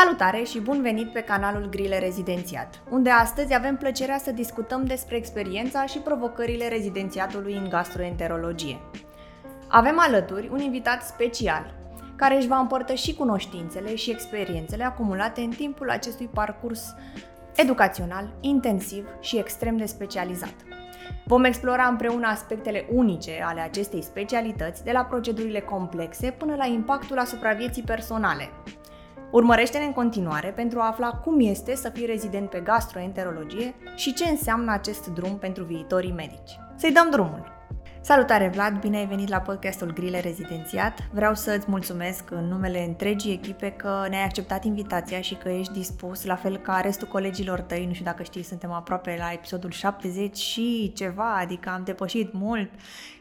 Salutare și bun venit pe canalul Grile Rezidențiat, unde astăzi avem plăcerea să discutăm despre experiența și provocările rezidențiatului în gastroenterologie. Avem alături un invitat special, care își va împărtăși cunoștințele și experiențele acumulate în timpul acestui parcurs educațional, intensiv și extrem de specializat. Vom explora împreună aspectele unice ale acestei specialități, de la procedurile complexe până la impactul asupra vieții personale, Urmărește-ne în continuare pentru a afla cum este să fii rezident pe gastroenterologie și ce înseamnă acest drum pentru viitorii medici. Să-i dăm drumul! Salutare Vlad, bine ai venit la podcastul Grile Rezidențiat. Vreau să îți mulțumesc în numele întregii echipe că ne-ai acceptat invitația și că ești dispus, la fel ca restul colegilor tăi, nu știu dacă știi, suntem aproape la episodul 70 și ceva, adică am depășit mult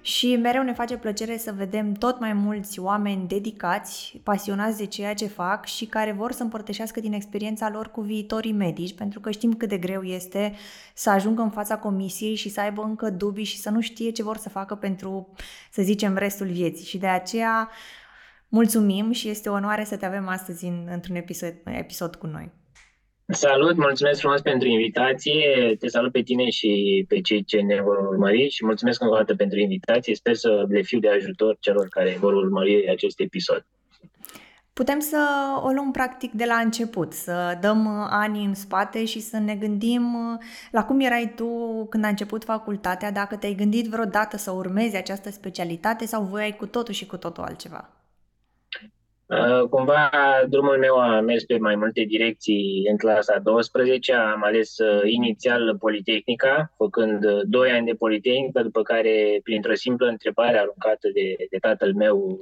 și mereu ne face plăcere să vedem tot mai mulți oameni dedicați, pasionați de ceea ce fac și care vor să împărtășească din experiența lor cu viitorii medici, pentru că știm cât de greu este să ajungă în fața comisiei și să aibă încă dubii și să nu știe ce vor să facă pentru, să zicem, restul vieții. Și de aceea mulțumim și este o onoare să te avem astăzi în, într-un episod, episod cu noi. Salut, mulțumesc frumos pentru invitație. Te salut pe tine și pe cei ce ne vor urmări și mulțumesc încă o dată pentru invitație. Sper să le fiu de ajutor celor care vor urmări acest episod. Putem să o luăm practic de la început, să dăm ani în spate și să ne gândim la cum erai tu când a început facultatea, dacă te-ai gândit vreodată să urmezi această specialitate sau voiai cu totul și cu totul altceva. Uh, cumva drumul meu a mers pe mai multe direcții în clasa 12. Am ales uh, inițial Politehnica, făcând 2 uh, ani de Politehnică, după care, printr-o simplă întrebare aruncată de, de tatăl meu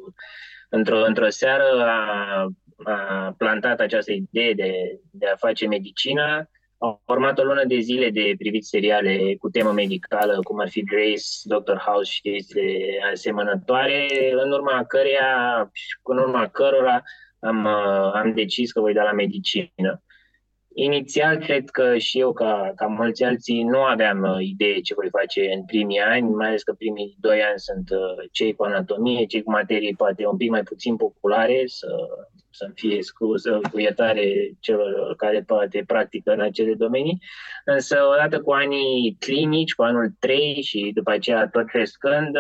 într-o, într-o seară, a, a plantat această idee de, de a face medicină au urmat o lună de zile de privit seriale cu temă medicală, cum ar fi Grace, Dr. House și chestiile asemănătoare, în urma căreia, în urma cărora am, am decis că voi da la medicină. Inițial, cred că și eu, ca, ca mulți alții, nu aveam idee ce voi face în primii ani, mai ales că primii doi ani sunt uh, cei cu anatomie, cei cu materii poate un pic mai puțin populare, să să fie scuză cu iertare celor care poate practică în acele domenii. Însă, odată cu anii clinici, cu anul 3 și după aceea tot crescând,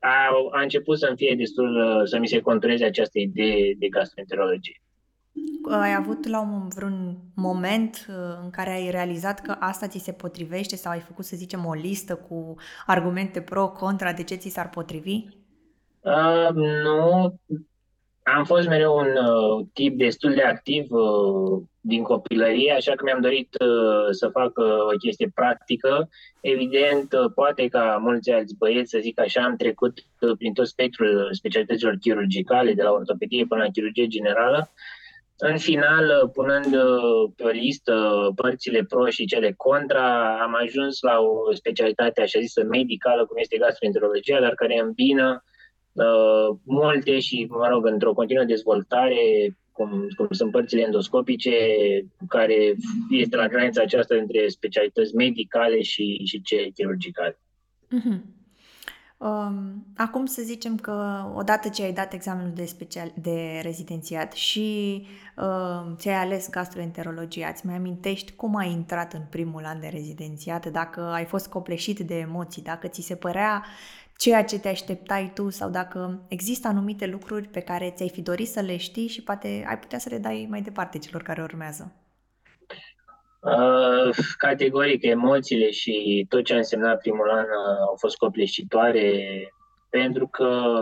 a, a început să-mi fie destul să mi se contureze această idee de gastroenterologie. Ai avut la un vreun moment uh, în care ai realizat că asta ți se potrivește sau ai făcut, să zicem, o listă cu argumente pro-contra de ce ți s-ar potrivi? Uh, nu, am fost mereu un uh, tip destul de activ uh, din copilărie, așa că mi-am dorit uh, să fac uh, o chestie practică. Evident, uh, poate ca mulți alți băieți, să zic așa, am trecut uh, prin tot spectrul specialităților chirurgicale, de la ortopedie până la chirurgie generală. În final, uh, punând uh, pe o listă părțile pro și cele contra, am ajuns la o specialitate, așa zisă, medicală, cum este gastroenterologia, dar care îmbină Uh, multe și, mă rog, într-o continuă dezvoltare, cum, cum sunt părțile endoscopice, care este la granița aceasta între specialități medicale și, și ce chirurgicale. Mm-hmm. Um, acum să zicem că odată ce ai dat examenul de, special, de rezidențiat și uh, ți-ai ales gastroenterologia, îți mai amintești cum ai intrat în primul an de rezidențiat, dacă ai fost copleșit de emoții, dacă ți se părea ceea ce te așteptai tu sau dacă există anumite lucruri pe care ți-ai fi dorit să le știi și poate ai putea să le dai mai departe celor care urmează. Uh, categoric, emoțiile și tot ce a însemnat primul an uh, au fost copleșitoare pentru că,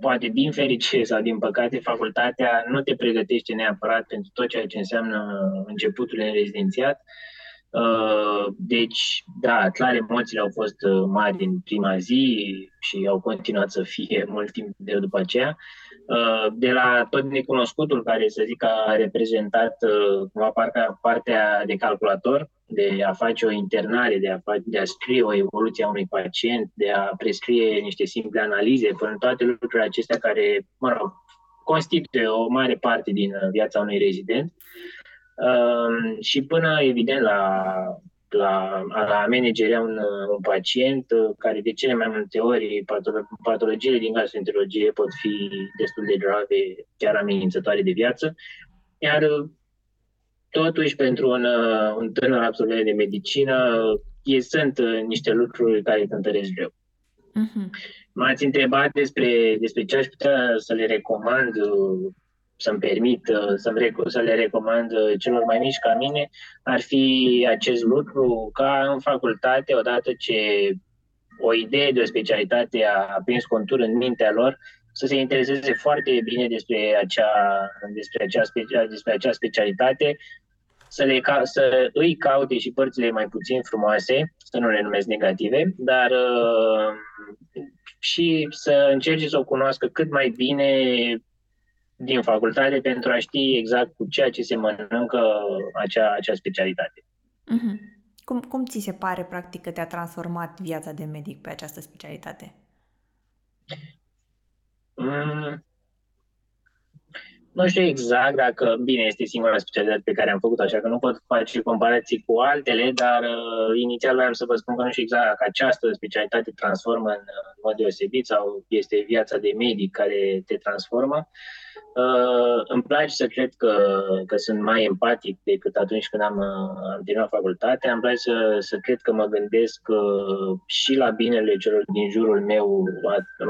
poate din fericire sau din păcate, facultatea nu te pregătește neapărat pentru tot ceea ce înseamnă începutul în rezidențiat. Uh, Uh, deci, da, clar, emoțiile au fost uh, mari în prima zi și au continuat să fie mult timp de după aceea. Uh, de la tot necunoscutul care, să zic, a reprezentat cumva partea, partea de calculator, de a face o internare, de a, face, de a scrie o evoluție a unui pacient, de a prescrie niște simple analize, până toate lucrurile acestea care, mă rog, constituie o mare parte din viața unui rezident. Uh, Uh, și până, evident, la, la, la managerea un, un pacient uh, care de cele mai multe ori patologiile din gastroenterologie pot fi destul de grave, chiar amenințătoare de viață. Iar totuși, pentru un, un tânăr absolvent de medicină, e, sunt niște lucruri care te întăresc greu. Uh-huh. M-ați întrebat despre, despre ce aș putea să le recomand, să-mi permit să-mi rec- să le recomand celor mai mici ca mine, ar fi acest lucru ca în facultate, odată ce o idee de o specialitate a prins contur în mintea lor, să se intereseze foarte bine despre acea, despre acea, specia, despre acea specialitate, să, le ca, să îi caute și părțile mai puțin frumoase, să nu le numesc negative, dar uh, și să încerce să o cunoască cât mai bine din facultate pentru a ști exact cu ceea ce se mănâncă acea, acea specialitate. Mm-hmm. Cum, cum ți se pare, practic, că te-a transformat viața de medic pe această specialitate? Mm, nu știu exact dacă, bine, este singura specialitate pe care am făcut, așa că nu pot face comparații cu altele, dar uh, inițial vreau să vă spun că nu știu exact dacă această specialitate transformă în, în mod deosebit sau este viața de medic care te transformă. Uh, Uh, îmi place să cred că, că sunt mai empatic decât atunci când am, uh, am terminat facultatea. Îmi place să, să cred că mă gândesc uh, și la binele celor din jurul meu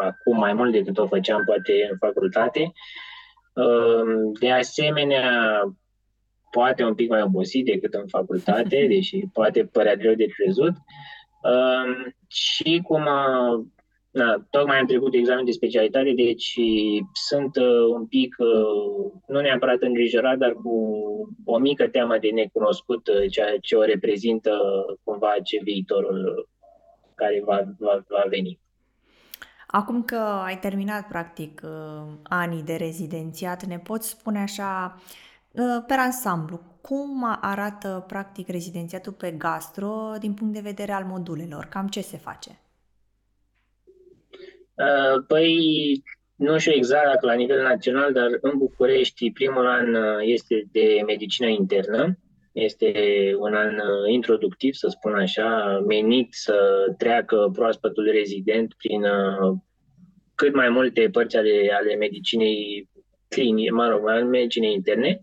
acum mai mult decât o făceam poate în facultate. Uh, de asemenea, poate un pic mai obosit decât în facultate, deși poate părea greu de crezut. Uh, și cum da, tocmai am trecut examen de specialitate, deci sunt uh, un pic, uh, nu neapărat îngrijorat, dar cu o mică teamă de necunoscut, uh, ceea ce o reprezintă cumva ce viitorul care va, va, va veni. Acum că ai terminat, practic, uh, anii de rezidențiat, ne poți spune așa, uh, pe ansamblu, cum arată, practic, rezidențiatul pe gastro din punct de vedere al modulelor? Cam ce se face? Uh, păi, nu știu exact dacă la nivel național, dar în București primul an uh, este de medicină internă. Este un an uh, introductiv, să spun așa, menit să treacă proaspătul rezident prin cât mai multe părți ale, ale medicinei clinice, mă rog, ale medicinei interne,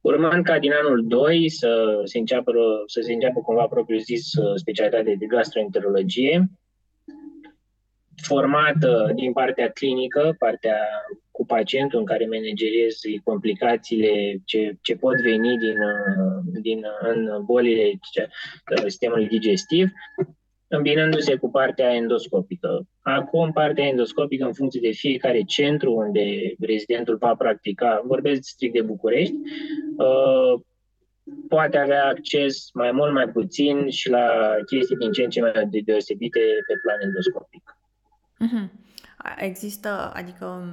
urmând ca din anul 2 să se înceapă, să se înceapă cumva propriu zis specialitatea de gastroenterologie, formată din partea clinică, partea cu pacientul în care manageriez complicațiile ce, ce pot veni din, din în bolile sistemului digestiv, îmbinându-se cu partea endoscopică. Acum, partea endoscopică, în funcție de fiecare centru unde rezidentul va practica, vorbesc strict de București, uh, poate avea acces mai mult, mai puțin și la chestii din ce în ce mai deosebite pe plan endoscopic. Mhm. Există, adică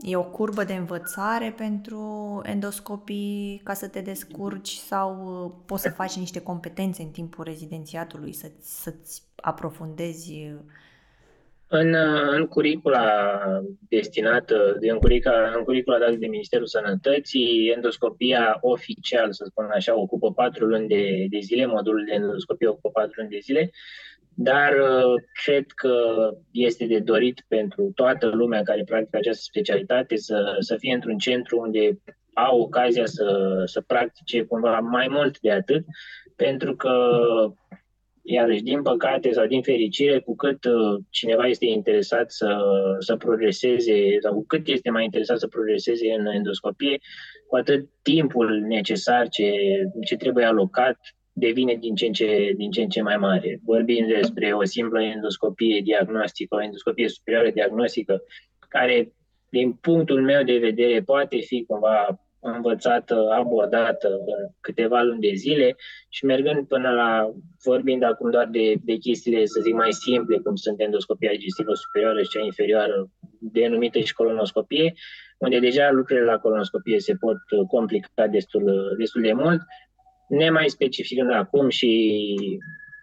e o curbă de învățare pentru endoscopii ca să te descurci sau uh, poți să faci niște competențe în timpul rezidențiatului, să, să-ți aprofundezi? În, uh, în curicula destinată, în curicula, în curicula dată de Ministerul Sănătății, endoscopia oficial, să spun așa, ocupă patru luni de, de zile, modulul de endoscopie ocupă patru luni de zile dar uh, cred că este de dorit pentru toată lumea care practică această specialitate să, să fie într-un centru unde au ocazia să, să practice cumva mai mult de atât, pentru că, iarăși, din păcate sau din fericire, cu cât uh, cineva este interesat să, să progreseze sau cu cât este mai interesat să progreseze în endoscopie, cu atât timpul necesar ce, ce trebuie alocat devine din ce, în ce, din ce în ce mai mare. Vorbim despre o simplă endoscopie diagnostică, o endoscopie superioară diagnostică, care, din punctul meu de vedere, poate fi cumva învățată, abordată în câteva luni de zile și mergând până la, vorbind acum doar de, de chestiile, să zic, mai simple, cum sunt endoscopia digestivă superioară și cea inferioară, denumită și colonoscopie, unde deja lucrurile la colonoscopie se pot complica destul, destul de mult, nemai specificând acum și,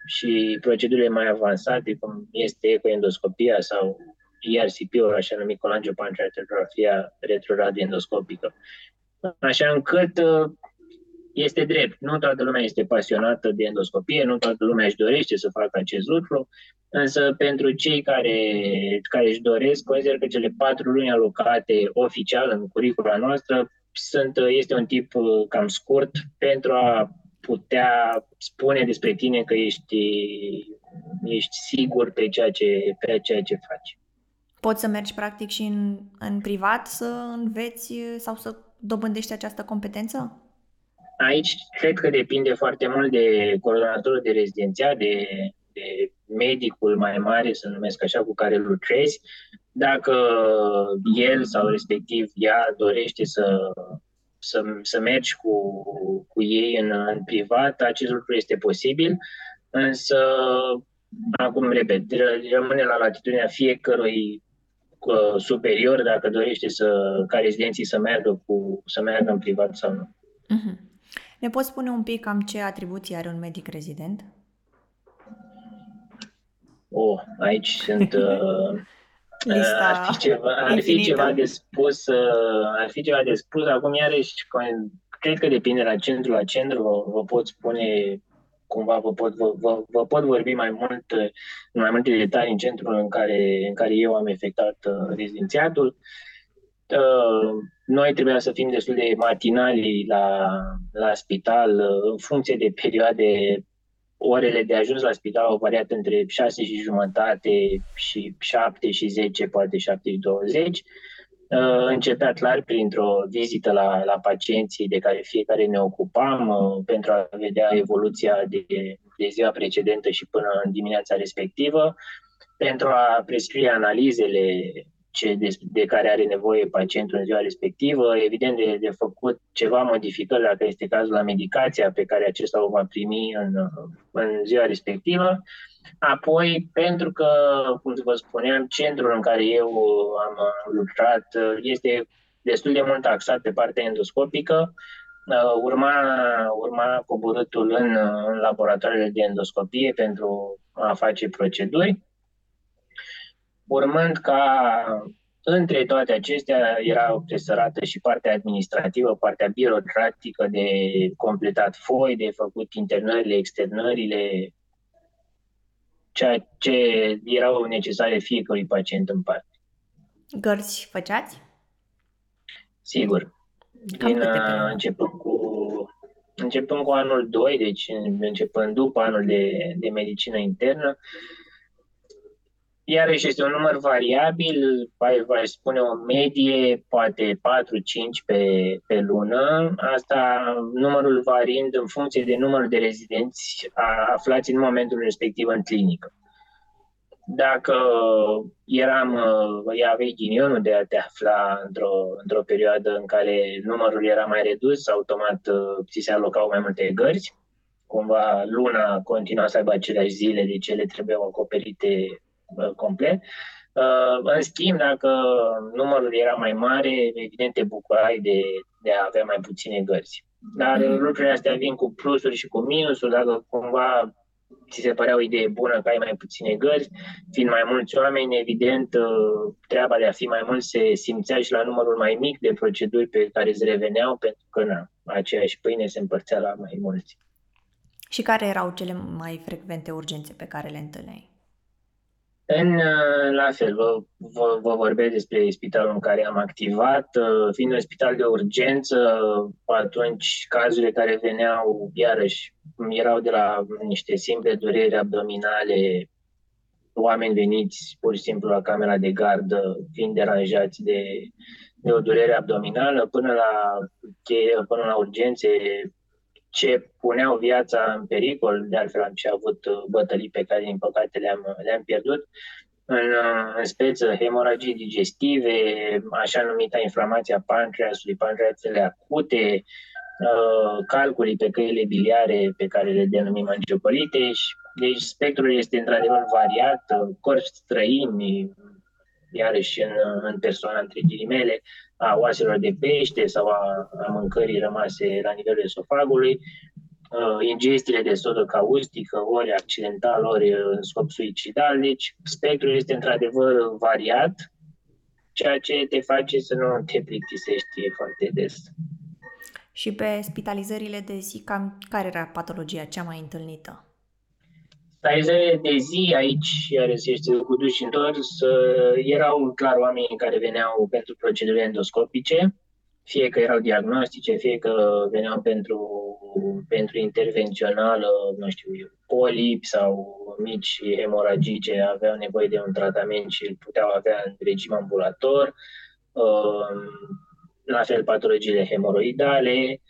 și procedurile mai avansate, cum este ecoendoscopia sau ERCP-ul, așa numit colangiopancreatografia retroradioendoscopică. Așa încât uh, este drept. Nu toată lumea este pasionată de endoscopie, nu toată lumea își dorește să facă acest lucru, însă pentru cei care, care își doresc, consider că cele patru luni alocate oficial în curicula noastră sunt, este un tip cam scurt pentru a putea spune despre tine că ești, ești sigur pe ceea ce, pe ceea ce faci. Poți să mergi practic și în, în privat să înveți sau să dobândești această competență? Aici cred că depinde foarte mult de coordonatorul de rezidenția, de, de medicul mai mare, să numesc așa, cu care lucrezi, dacă el sau respectiv ea dorește să, să, să mergi cu, cu ei în, în privat, acest lucru este posibil, însă, acum repet, rămâne la latitudinea fiecărui superior dacă dorește să, ca rezidenții să meargă, cu, să meargă în privat sau nu. Uh-huh. Ne poți spune un pic cam ce atribuții are un medic rezident? Oh, aici sunt... Uh, Lista ar fi ceva, ar fi ceva de spus, uh, ar fi ceva de spus. Acum, iarăși, cred că depinde la centru la centru, vă, vă pot spune cumva vă pot, vă, vă, vă pot vorbi mai mult, în mai multe detalii în centrul în care, în care eu am efectuat uh, rezidențiatul. Uh, noi trebuia să fim destul de matinali la, la spital, uh, în funcție de perioade, orele de ajuns la spital au variat între 6 și jumătate și 7 și 10, poate 7 și 20. Uh, începea clar printr-o vizită la, la pacienții de care fiecare ne ocupam uh, pentru a vedea evoluția de, de ziua precedentă și până în dimineața respectivă, pentru a prescrie analizele ce, de, de care are nevoie pacientul în ziua respectivă, evident de, de făcut ceva modificări, dacă este cazul la medicația pe care acesta o va primi în, în ziua respectivă. Apoi, pentru că, cum vă spuneam, centrul în care eu am lucrat este destul de mult taxat pe partea endoscopică, urma, urma coborâtul în, în laboratoarele de endoscopie pentru a face proceduri urmând ca între toate acestea era presărată și partea administrativă, partea birocratică de completat foi, de făcut internările, externările, ceea ce erau necesare fiecărui pacient în parte. Gărzi făceați? Sigur. Din, începând cu începând cu anul 2, deci începând după anul de, de medicină internă, Iarăși este un număr variabil, va spune o medie, poate 4-5 pe, pe lună, asta numărul variind în funcție de numărul de rezidenți aflați în momentul respectiv în clinică. Dacă eram, aveai ghinionul de a te afla într-o, într-o perioadă în care numărul era mai redus, automat ți se alocau mai multe gărzi, cumva luna continua să aibă aceleași zile, de ce le trebuiau acoperite complet. Uh, în schimb, dacă numărul era mai mare, evident te bucurai de, de a avea mai puține gărzi. Dar mm-hmm. lucrurile astea vin cu plusuri și cu minusuri. Dacă cumva ți se părea o idee bună că ai mai puține gărzi, fiind mai mulți oameni, evident, uh, treaba de a fi mai mult se simțea și la numărul mai mic de proceduri pe care îți reveneau, pentru că na, aceeași pâine se împărțea la mai mulți. Și care erau cele mai frecvente urgențe pe care le întâlneai? În, uh, la fel, vă, vă, vă vorbesc despre spitalul în care am activat. Uh, fiind un spital de urgență, atunci cazurile care veneau, iarăși, erau de la niște simple dureri abdominale, oameni veniți pur și simplu la camera de gardă, fiind deranjați de, de o durere abdominală, până la, până la urgențe ce puneau viața în pericol, de altfel am și avut uh, bătălii pe care, din păcate, le-am, le-am pierdut, în, uh, în speță hemoragii digestive, așa numita inflamația pancreasului, pancreasele acute, uh, calculii pe căile biliare pe care le denumim angiocolite. Deci spectrul este într-adevăr variat, corpi străini, iarăși în, în persoana între ghilimele, a oaselor de pește sau a, a mâncării rămase la nivelul esofagului, uh, ingestiile de sodă caustică, ori accidental, ori în scop suicidal. Deci spectrul este într-adevăr variat, ceea ce te face să nu te plictisești foarte des. Și pe spitalizările de zi, cam care era patologia cea mai întâlnită? Stalizările de zi aici, iar este cu duș întors, erau clar oameni care veneau pentru proceduri endoscopice, fie că erau diagnostice, fie că veneau pentru, pentru intervențională, nu știu, polip sau mici hemoragii ce aveau nevoie de un tratament și îl puteau avea în regim ambulator, um, la fel patologiile hemoroidale, um,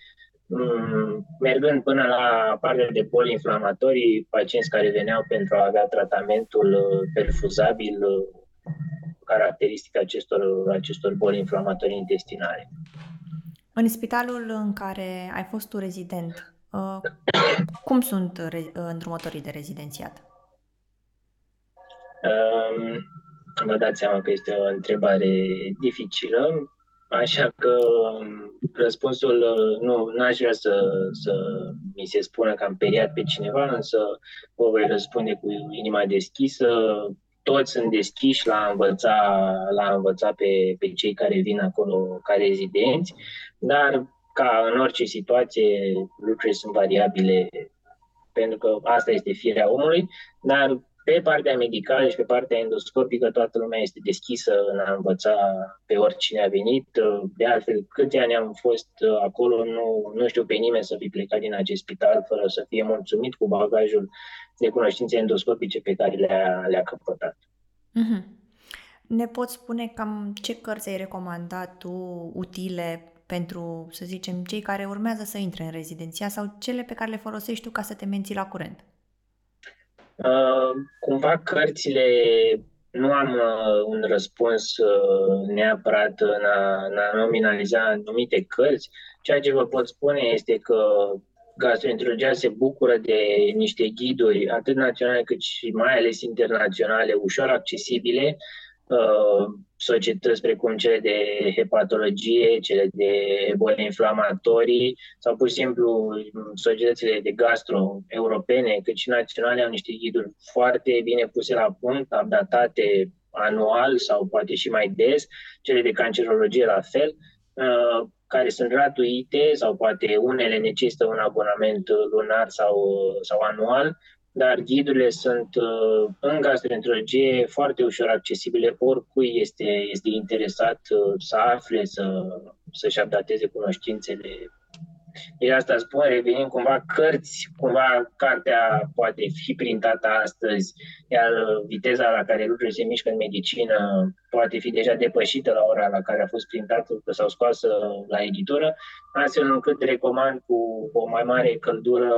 mergând până la partea de boli inflamatorii, pacienți care veneau pentru a avea tratamentul perfuzabil caracteristic acestor, acestor boli inflamatorii intestinale. În spitalul în care ai fost tu rezident, uh, cum sunt re- îndrumătorii de rezidențiat? Um, vă dați seama că este o întrebare dificilă, așa că răspunsul nu aș vrea să, să mi se spună că am periat pe cineva, însă vă voi răspunde cu inima deschisă. Toți sunt deschiși la a învăța, la a învăța pe, pe cei care vin acolo ca rezidenți, dar ca în orice situație lucrurile sunt variabile pentru că asta este firea omului, dar pe partea medicală și pe partea endoscopică toată lumea este deschisă în a învăța pe oricine a venit. De altfel, câți ani am fost acolo, nu, nu știu pe nimeni să fi plecat din acest spital fără să fie mulțumit cu bagajul de cunoștințe endoscopice pe care le-a, le-a căpătat. Mm-hmm. Ne poți spune cam ce cărți ai recomandat tu utile pentru, să zicem, cei care urmează să intre în rezidenția sau cele pe care le folosești tu ca să te menții la curent? Uh, cumva cărțile nu am uh, un răspuns uh, neapărat în a, în a nominaliza anumite cărți. Ceea ce vă pot spune este că gastroenterologia se bucură de niște ghiduri, atât naționale cât și mai ales internaționale, ușor accesibile, uh, societăți precum cele de hepatologie, cele de boli inflamatorii sau pur și simplu societățile de gastro europene, cât și naționale au niște ghiduri foarte bine puse la punct, updatate anual sau poate și mai des, cele de cancerologie la fel, uh, care sunt gratuite sau poate unele necesită un abonament lunar sau, sau anual, dar ghidurile sunt uh, în gastroenterologie foarte ușor accesibile. Oricui este, este interesat uh, să afle, să, să-și updateze cunoștințele. De asta spun, revenim cumva cărți, cumva cartea poate fi printată astăzi, iar viteza la care lucrurile se mișcă în medicină poate fi deja depășită la ora la care a fost printată sau scoasă la editură, astfel încât recomand cu o mai mare căldură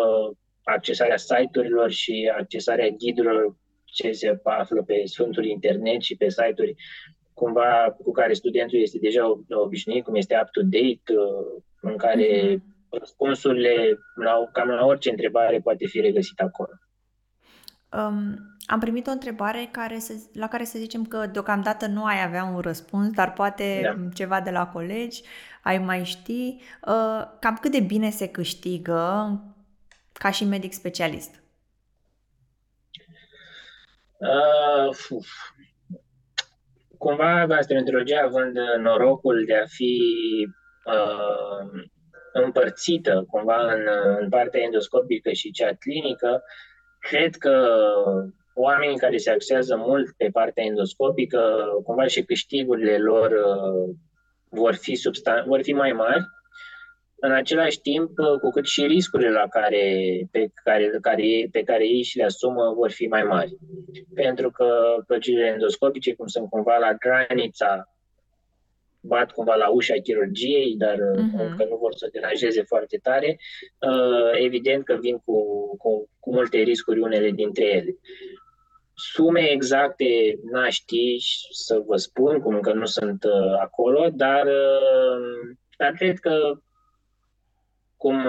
accesarea site-urilor și accesarea ghidurilor ce se află pe Sfântul Internet și pe site-uri cumva cu care studentul este deja obișnuit, cum este up-to-date, în care mm-hmm răspunsurile la, cam la orice întrebare poate fi regăsit acolo. Um, am primit o întrebare care să, la care să zicem că deocamdată nu ai avea un răspuns, dar poate da. ceva de la colegi ai mai ști. Uh, cam cât de bine se câștigă ca și medic specialist? Uh, uf. Cumva gastroenterologia având norocul de a fi uh, împărțită cumva în, în partea endoscopică și cea clinică, cred că oamenii care se axează mult pe partea endoscopică, cumva și câștigurile lor uh, vor fi, substan- vor fi mai mari. În același timp, uh, cu cât și riscurile la care, pe, care, care, pe care ei și le asumă vor fi mai mari. Pentru că procedurile endoscopice, cum sunt cumva la granița bat cumva la ușa chirurgiei, dar uh-huh. că nu vor să deranjeze foarte tare, uh, evident că vin cu, cu, cu multe riscuri unele dintre ele. Sume exacte n-aș ști să vă spun, cum că nu sunt uh, acolo, dar, dar cred că cum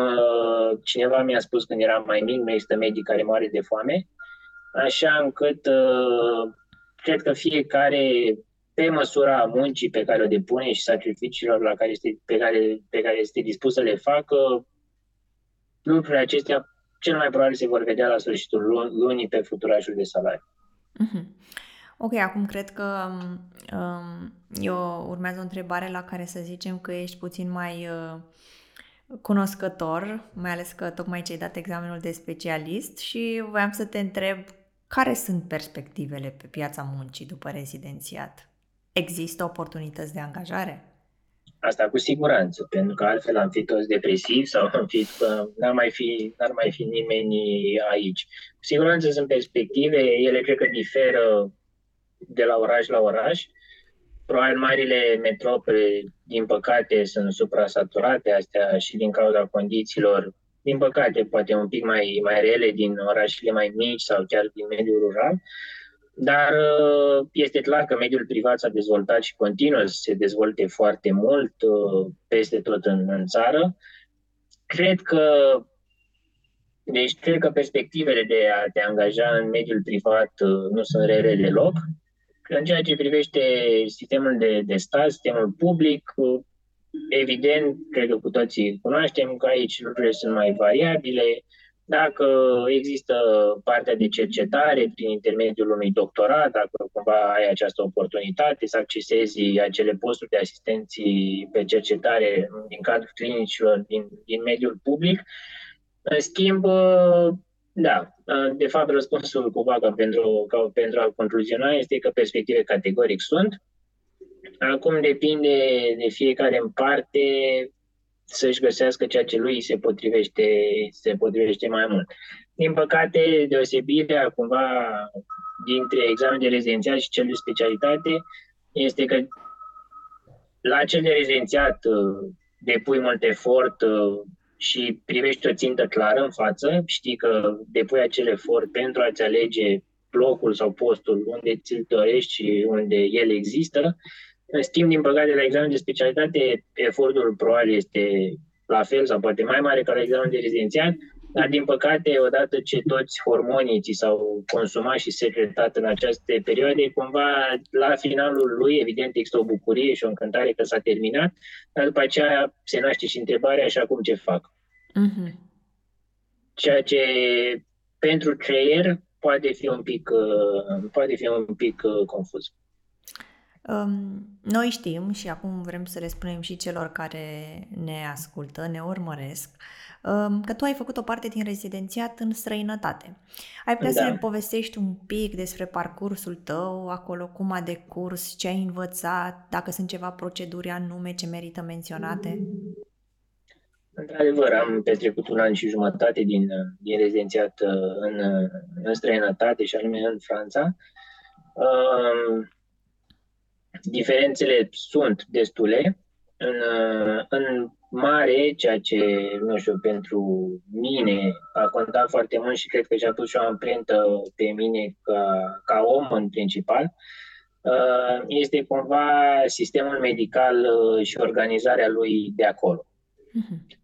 cineva mi-a spus când eram mai mic, nu există medic care moare de foame, așa încât cred că fiecare pe măsura muncii pe care o depune și sacrificiilor la care este, pe, care, pe care este dispus să le facă, lucrurile acestea cel mai probabil se vor vedea la sfârșitul lunii pe futurașul de salariu. Mm-hmm. Ok, acum cred că um, eu urmează o întrebare la care să zicem că ești puțin mai uh, cunoscător, mai ales că tocmai ce ai dat examenul de specialist și voiam să te întreb care sunt perspectivele pe piața muncii după rezidențiat? Există oportunități de angajare? Asta cu siguranță, pentru că altfel am fi toți depresivi sau am fi, n-ar mai fi, n-ar mai fi nimeni aici. Cu siguranță sunt perspective, ele cred că diferă de la oraș la oraș. Probabil marile metropole, din păcate, sunt suprasaturate astea și din cauza condițiilor, din păcate, poate un pic mai, mai rele din orașele mai mici sau chiar din mediul rural. Dar uh, este clar că mediul privat s-a dezvoltat și continuă să se dezvolte foarte mult uh, peste tot în, în țară. Cred că deci cred că perspectivele de a te angaja în mediul privat uh, nu sunt rele deloc. În ceea ce privește sistemul de, de stat, sistemul public, evident, cred că cu toții cunoaștem că aici lucrurile sunt mai variabile, dacă există partea de cercetare prin intermediul unui doctorat, dacă cumva ai această oportunitate să accesezi acele posturi de asistenții pe cercetare din cadrul clinicilor din, din mediul public, în schimb, da, de fapt răspunsul cu vaga pentru, ca, pentru a concluziona este că perspective categoric sunt. Acum depinde de fiecare în parte să-și găsească ceea ce lui se potrivește, se potrivește mai mult. Din păcate, deosebirea cumva dintre examenul de rezidențiat și cel de specialitate este că la cel de rezidențiat uh, depui mult efort uh, și privești o țintă clară în față, știi că depui acel efort pentru a-ți alege locul sau postul unde ți-l dorești și unde el există, în schimb, din păcate, la examen de specialitate, efortul probabil este la fel sau poate mai mare ca la examen de rezidențiat, dar, din păcate, odată ce toți hormonii ți s-au consumat și secretat în aceste perioade, cumva, la finalul lui, evident, există o bucurie și o încântare că s-a terminat, dar după aceea se naște și întrebarea așa cum ce fac. Uh-huh. Ceea ce pentru creier poate fi un pic, uh, poate fi un pic uh, confuz. Noi știm și acum vrem să le spunem și celor care ne ascultă, ne urmăresc, că tu ai făcut o parte din rezidențiat în străinătate. Ai putea da. să ne povestești un pic despre parcursul tău acolo, cum a decurs, ce ai învățat, dacă sunt ceva proceduri anume ce merită menționate? Într-adevăr, am petrecut un an și jumătate din, din rezidențiat uh, în, în străinătate și anume în Franța. Diferențele sunt destule. În, în mare, ceea ce, nu știu, pentru mine a contat foarte mult și cred că și-a pus și o amprentă pe mine ca, ca om în principal, uh, este cumva sistemul medical uh, și organizarea lui de acolo. Uh-huh.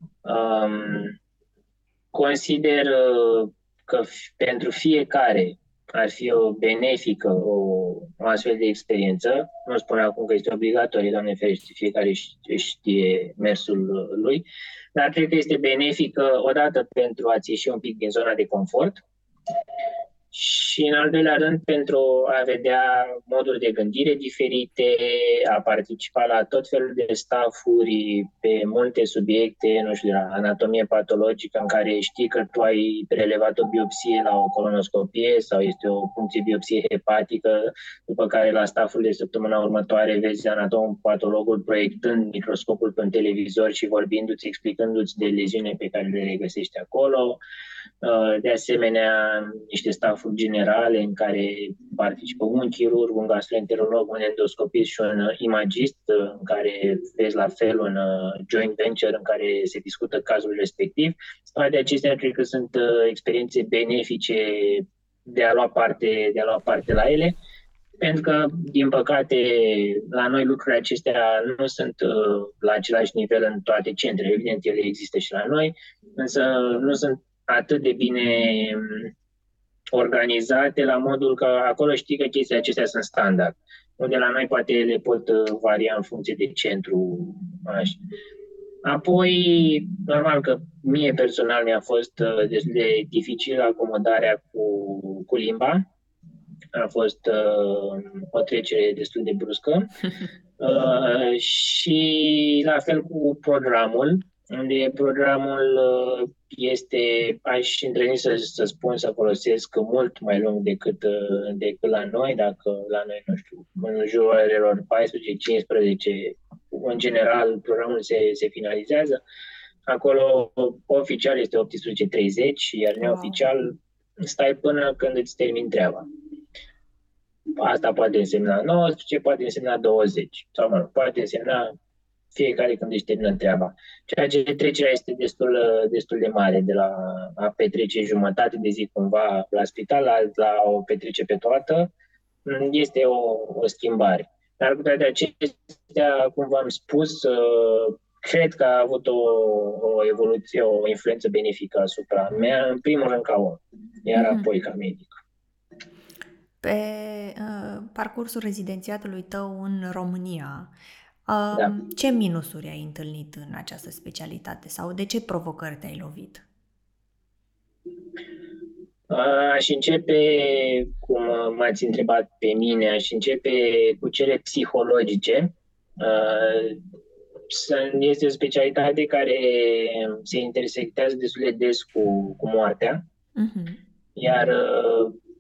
Consider uh, că pentru fiecare ar fi o benefică, o, o astfel de experiență. Nu spun acum că este obligatorie, Doamne ferește, fiecare știe mersul lui, dar cred că este benefică odată pentru a-ți ieși un pic din zona de confort și în al doilea rând pentru a vedea moduri de gândire diferite, a participa la tot felul de staffuri pe multe subiecte, nu știu, la anatomie patologică în care știi că tu ai prelevat o biopsie la o colonoscopie sau este o funcție biopsie hepatică, după care la stafful de săptămâna următoare vezi anatomul patologul proiectând microscopul pe un televizor și vorbindu-ți, explicându-ți de leziune pe care le regăsești acolo. Uh, de asemenea, niște staffuri generale în care participă un chirurg, un gastroenterolog, un endoscopist și un imagist, uh, în care vezi la fel un uh, joint venture în care se discută cazul respectiv. Toate acestea cred că sunt experiențe benefice de a lua parte, de a lua parte la ele pentru că, din păcate, la noi lucrurile acestea nu sunt uh, la același nivel în toate centrele. Evident, ele există și la noi, însă nu sunt atât de bine mm, organizate la modul că acolo știi că chestiile acestea sunt standard. Unde la noi poate ele pot uh, varia în funcție de centru. Așa. Apoi, normal că mie personal mi-a fost uh, destul de dificil acomodarea cu, cu limba. A fost uh, o trecere destul de bruscă. Uh, și la fel cu programul, unde programul uh, este, aș îndrăzni să, să spun, să folosesc mult mai lung decât, uh, decât la noi, dacă la noi, nu știu, în jurul orelor 14-15 în general programul se, se finalizează. Acolo oficial este 18.30, iar neoficial stai până când îți termin treaba. Asta poate însemna 19, poate însemna 20, sau mă poate însemna fiecare când își termină treaba. Ceea ce trecerea este destul, destul de mare, de la a petrece jumătate de zi cumva la spital, la, la o petrece pe toată, este o, o schimbare. Dar cu toate acestea, cum v-am spus, uh, cred că a avut o, o evoluție, o influență benefică asupra mea, în primul rând ca om, iar mm. apoi ca medic. Pe uh, parcursul rezidențiatului tău în România, uh, da. ce minusuri ai întâlnit în această specialitate sau de ce provocări te-ai lovit? Aș începe, cum m-ați întrebat pe mine, aș începe cu cele psihologice. Este o specialitate care se intersectează destul de des cu, cu moartea, uh-huh. iar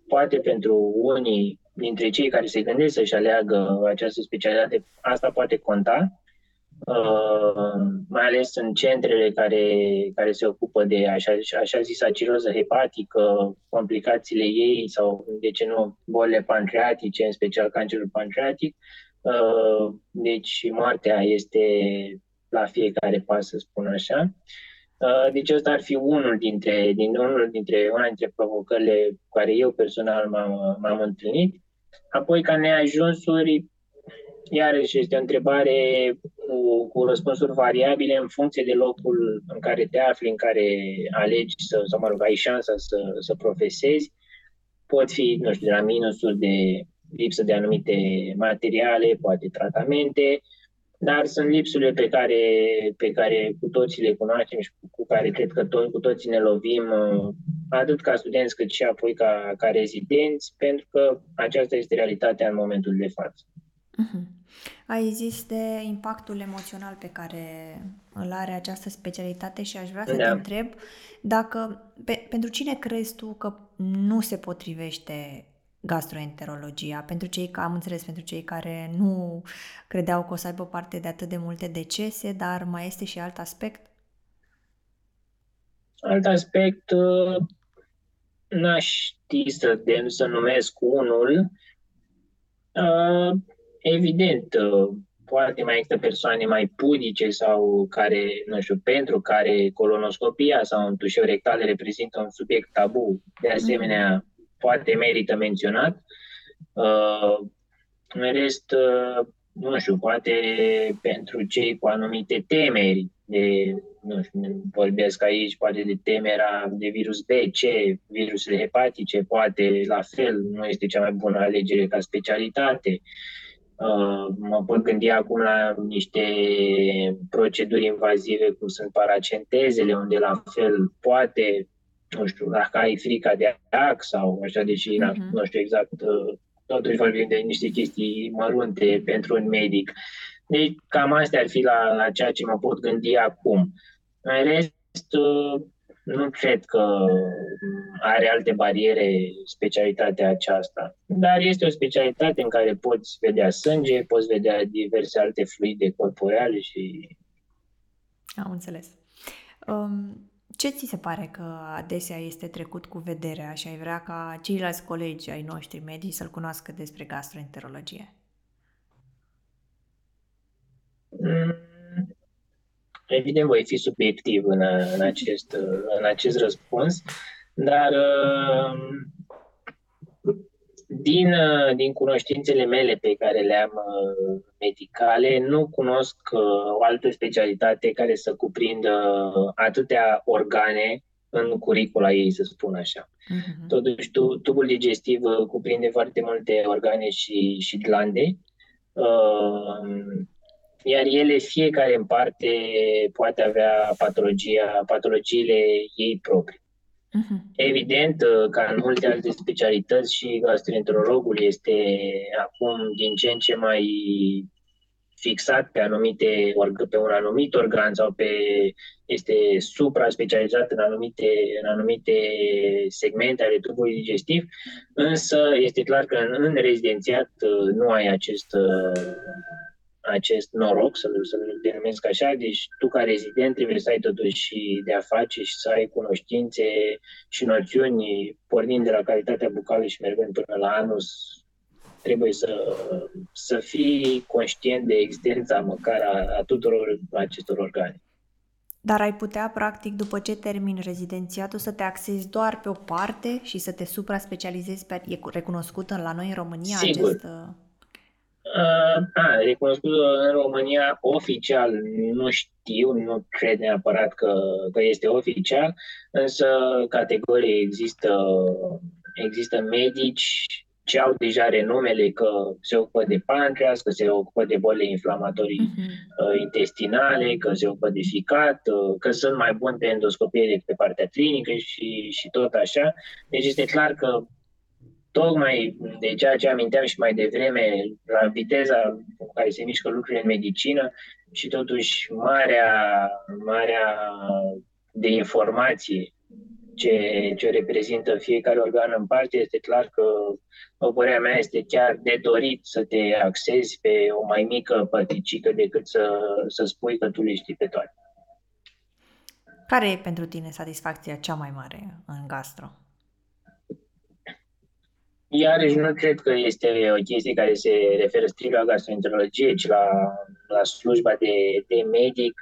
poate pentru unii dintre cei care se gândesc să-și aleagă această specialitate, asta poate conta, Uh, mai ales în centrele care, care se ocupă de așa, așa zisa ciroză hepatică, complicațiile ei sau, de ce nu, bolile pancreatice, în special cancerul pancreatic. Uh, deci moartea este la fiecare pas, să spun așa. Uh, deci ăsta ar fi unul dintre, din, unul dintre, una dintre provocările cu care eu personal m-am, m-am întâlnit. Apoi, ca neajunsuri, iarăși este o întrebare cu, cu răspunsuri variabile în funcție de locul în care te afli, în care alegi să, sau mă rog, ai șansa să, să profesezi. Pot fi, nu știu, de la minusuri de lipsă de anumite materiale, poate tratamente, dar sunt lipsurile pe care, pe care cu toții le cunoaștem și cu, cu care cred că to- cu toții ne lovim, atât ca studenți cât și apoi ca, ca rezidenți, pentru că aceasta este realitatea în momentul de față. Uh-huh. Ai zis de impactul emoțional pe care îl are această specialitate și aș vrea să da. te întreb dacă, pe, pentru cine crezi tu că nu se potrivește gastroenterologia? Pentru cei, am înțeles, pentru cei care nu credeau că o să aibă parte de atât de multe decese, dar mai este și alt aspect? Alt aspect, uh, n-aș ști să, să numesc unul, uh, evident, uh, poate mai există persoane mai pudice sau care, nu știu, pentru care colonoscopia sau întușeu rectale reprezintă un subiect tabu. De asemenea, poate merită menționat. Uh, în rest, uh, nu știu, poate pentru cei cu anumite temeri de, nu știu, vorbesc aici poate de temera de virus B, C, virusele hepatice, poate la fel nu este cea mai bună alegere ca specialitate. Uh, Uh, mă pot gândi acum la niște proceduri invazive cum sunt paracentezele, unde la fel poate, nu știu, dacă ai frica de ac sau așa, deși uh-huh. nu știu exact, uh, totuși vorbim de niște chestii mărunte pentru un medic. Deci cam astea ar fi la, la ceea ce mă pot gândi acum. În rest, uh, nu cred că are alte bariere specialitatea aceasta, dar este o specialitate în care poți vedea sânge, poți vedea diverse alte fluide corporale și... Am înțeles. Um, ce ți se pare că adesea este trecut cu vederea și ai vrea ca ceilalți colegi ai noștri medii să-l cunoască despre gastroenterologie? Mm Evident, voi fi subiectiv în, în, acest, în acest răspuns, dar uh, din, uh, din cunoștințele mele pe care le am uh, medicale, nu cunosc o altă specialitate care să cuprindă atâtea organe în curicula ei, să spun așa. Uh-huh. Totuși, tubul digestiv cuprinde foarte multe organe și, și glande. Uh, iar ele, fiecare în parte, poate avea patologia, patologiile ei proprii. Uh-huh. Evident, ca în multe alte specialități, și gastroenterologul este acum din ce în ce mai fixat pe anumite pe un anumit organ sau pe este supra-specializat în anumite, în anumite segmente ale tubului digestiv, însă este clar că în, în rezidențiat nu ai acest acest noroc, să-l, să-l denumesc așa, deci tu ca rezident trebuie să ai totuși de a face și să ai cunoștințe și noțiuni pornind de la calitatea bucală și mergând până la anus, trebuie să, să fii conștient de existența măcar a, a tuturor acestor organe. Dar ai putea, practic, după ce termin rezidențiatul, să te axezi doar pe o parte și să te supra-specializezi pe... E recunoscut la noi în România Sigur. acest... Uh, a, recunoscut în România oficial, nu știu, nu cred neapărat că, că este oficial, însă categorii există, există medici ce au deja renumele că se ocupă de pancreas, că se ocupă de boli inflamatorii uh-huh. intestinale, că se ocupă de ficat, uh, că sunt mai buni pe endoscopie decât pe partea clinică și, și tot așa. Deci este clar că tocmai de ceea ce aminteam și mai devreme, la viteza cu care se mișcă lucrurile în medicină și totuși marea, marea de informație ce, ce reprezintă fiecare organ în parte, este clar că, părerea mea, este chiar de dorit să te axezi pe o mai mică părticică decât să, să spui că tu le știi pe toate. Care e pentru tine satisfacția cea mai mare în gastro? Iarăși nu cred că este o chestie care se referă strict la gastroenterologie, ci la, la slujba de, de medic,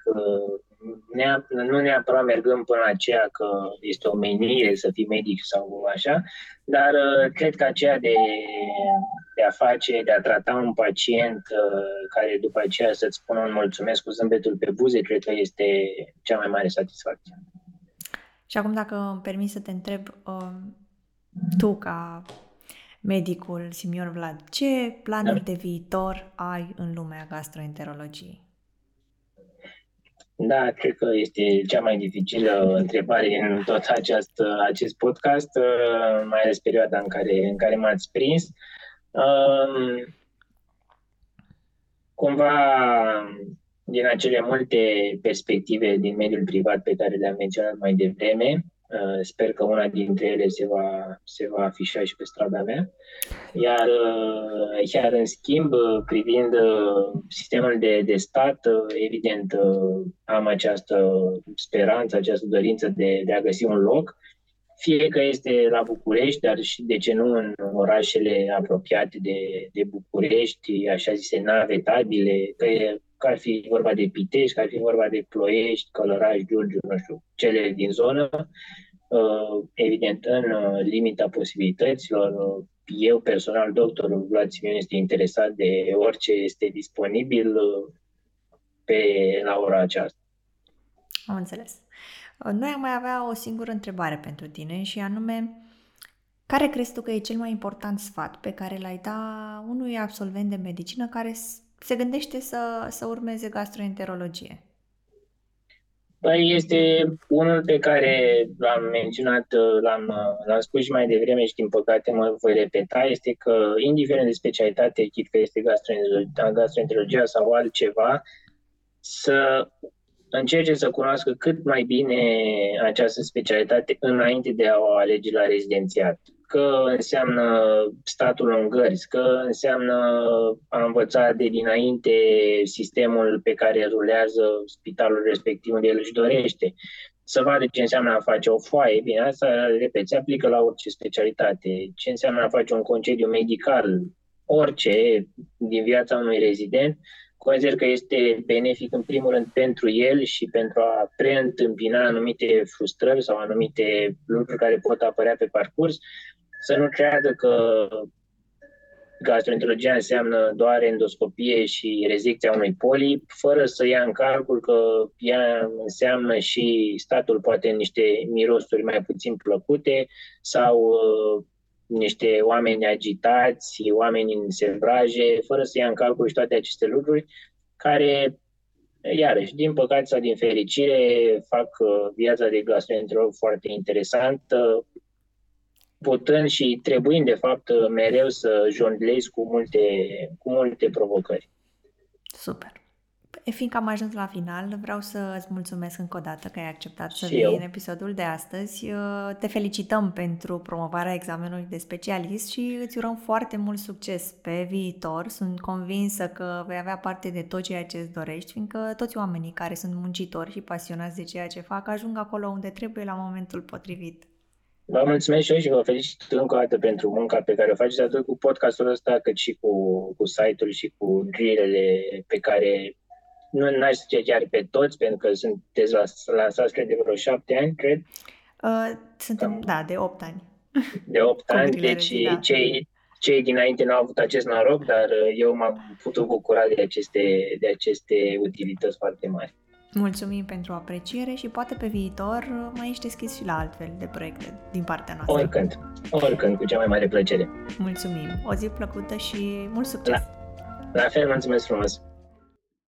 nea, nu neapărat mergând până aceea că este o menire să fii medic sau așa, dar uh, cred că aceea de, de a face, de a trata un pacient uh, care după aceea să-ți spună un mulțumesc cu zâmbetul pe buze, cred că este cea mai mare satisfacție. Și acum dacă îmi permis să te întreb, uh, tu ca medicul Simion Vlad, ce planuri da. de viitor ai în lumea gastroenterologiei? Da, cred că este cea mai dificilă întrebare în tot acest, acest podcast, mai ales perioada în care, în care m-ați prins. Um, cumva, din acele multe perspective din mediul privat pe care le-am menționat mai devreme, Uh, sper că una dintre ele se va, se va afișa și pe strada mea. Iar, uh, iar în schimb, privind uh, sistemul de, de stat, evident am această speranță, această dorință de, de a găsi un loc, fie că este la București, dar și de ce nu în orașele apropiate de, de București, așa zise navetabile, că, e, că ar fi vorba de Pitești, că ar fi vorba de Ploiești, Călăraș, Giurgiu, nu știu, cele din zonă, uh, evident, în uh, limita posibilităților, uh, eu personal, doctorul Vlad Simion, este interesat de orice este disponibil pe la ora aceasta. Am înțeles. Noi am mai avea o singură întrebare pentru tine și anume, care crezi tu că e cel mai important sfat pe care l-ai da unui absolvent de medicină care se gândește să, să urmeze gastroenterologie? Păi este unul pe care l-am menționat, l-am, l-am spus și mai devreme și din păcate mă voi repeta, este că indiferent de specialitate, chit că este gastroenterologia, gastroenterologia sau altceva, să încerce să cunoască cât mai bine această specialitate înainte de a o alege la rezidențiat. Că înseamnă statul în gărzi, că înseamnă a învăța de dinainte sistemul pe care rulează spitalul respectiv unde el își dorește, să vadă ce înseamnă a face o foaie. Bine, asta, repet, se aplică la orice specialitate. Ce înseamnă a face un concediu medical, orice din viața unui rezident, Consider că este benefic în primul rând pentru el și pentru a preîntâmpina anumite frustrări sau anumite lucruri care pot apărea pe parcurs, să nu creadă că gastroenterologia înseamnă doar endoscopie și rezecția unui polip, fără să ia în calcul că ea înseamnă și statul poate niște mirosuri mai puțin plăcute sau uh, niște oameni agitați, oameni în sevraje, fără să ia în calcul și toate aceste lucruri, care, iarăși, din păcate sau din fericire, fac uh, viața de gastroenterolog foarte interesantă, putând și trebuind, de fapt, mereu să jonglez cu multe, cu multe provocări. Super. Fiindcă am ajuns la final, vreau să îți mulțumesc încă o dată că ai acceptat să Și vii eu. în episodul de astăzi. Uh, Te felicităm pentru promovarea examenului de specialist și îți urăm foarte mult succes pe viitor. Sunt convinsă că vei avea parte de tot ceea ce îți dorești, fiindcă toți oamenii care sunt muncitori și pasionați de ceea ce fac ajung acolo unde trebuie la momentul potrivit. Vă mulțumesc și eu și vă felicit încă o dată pentru munca pe care o faceți, atât cu podcastul ăsta, cât și cu, cu site-ul și cu grilele pe care nu n-aș zice chiar pe toți, pentru că sunteți lans- lansați, cred, de vreo șapte ani, cred, Uh, Suntem, da, de 8 ani. de opt Cu ani, grilele, deci da. cei, cei dinainte n-au avut acest noroc, dar uh, eu m-am putut bucura de aceste, de aceste utilități foarte mari. Mulțumim pentru apreciere și poate pe viitor uh, mai ești deschis și la altfel de proiecte din partea noastră. Oricând, oricând, cu cea mai mare plăcere. Mulțumim! O zi plăcută și mult succes! La fel, mulțumesc frumos!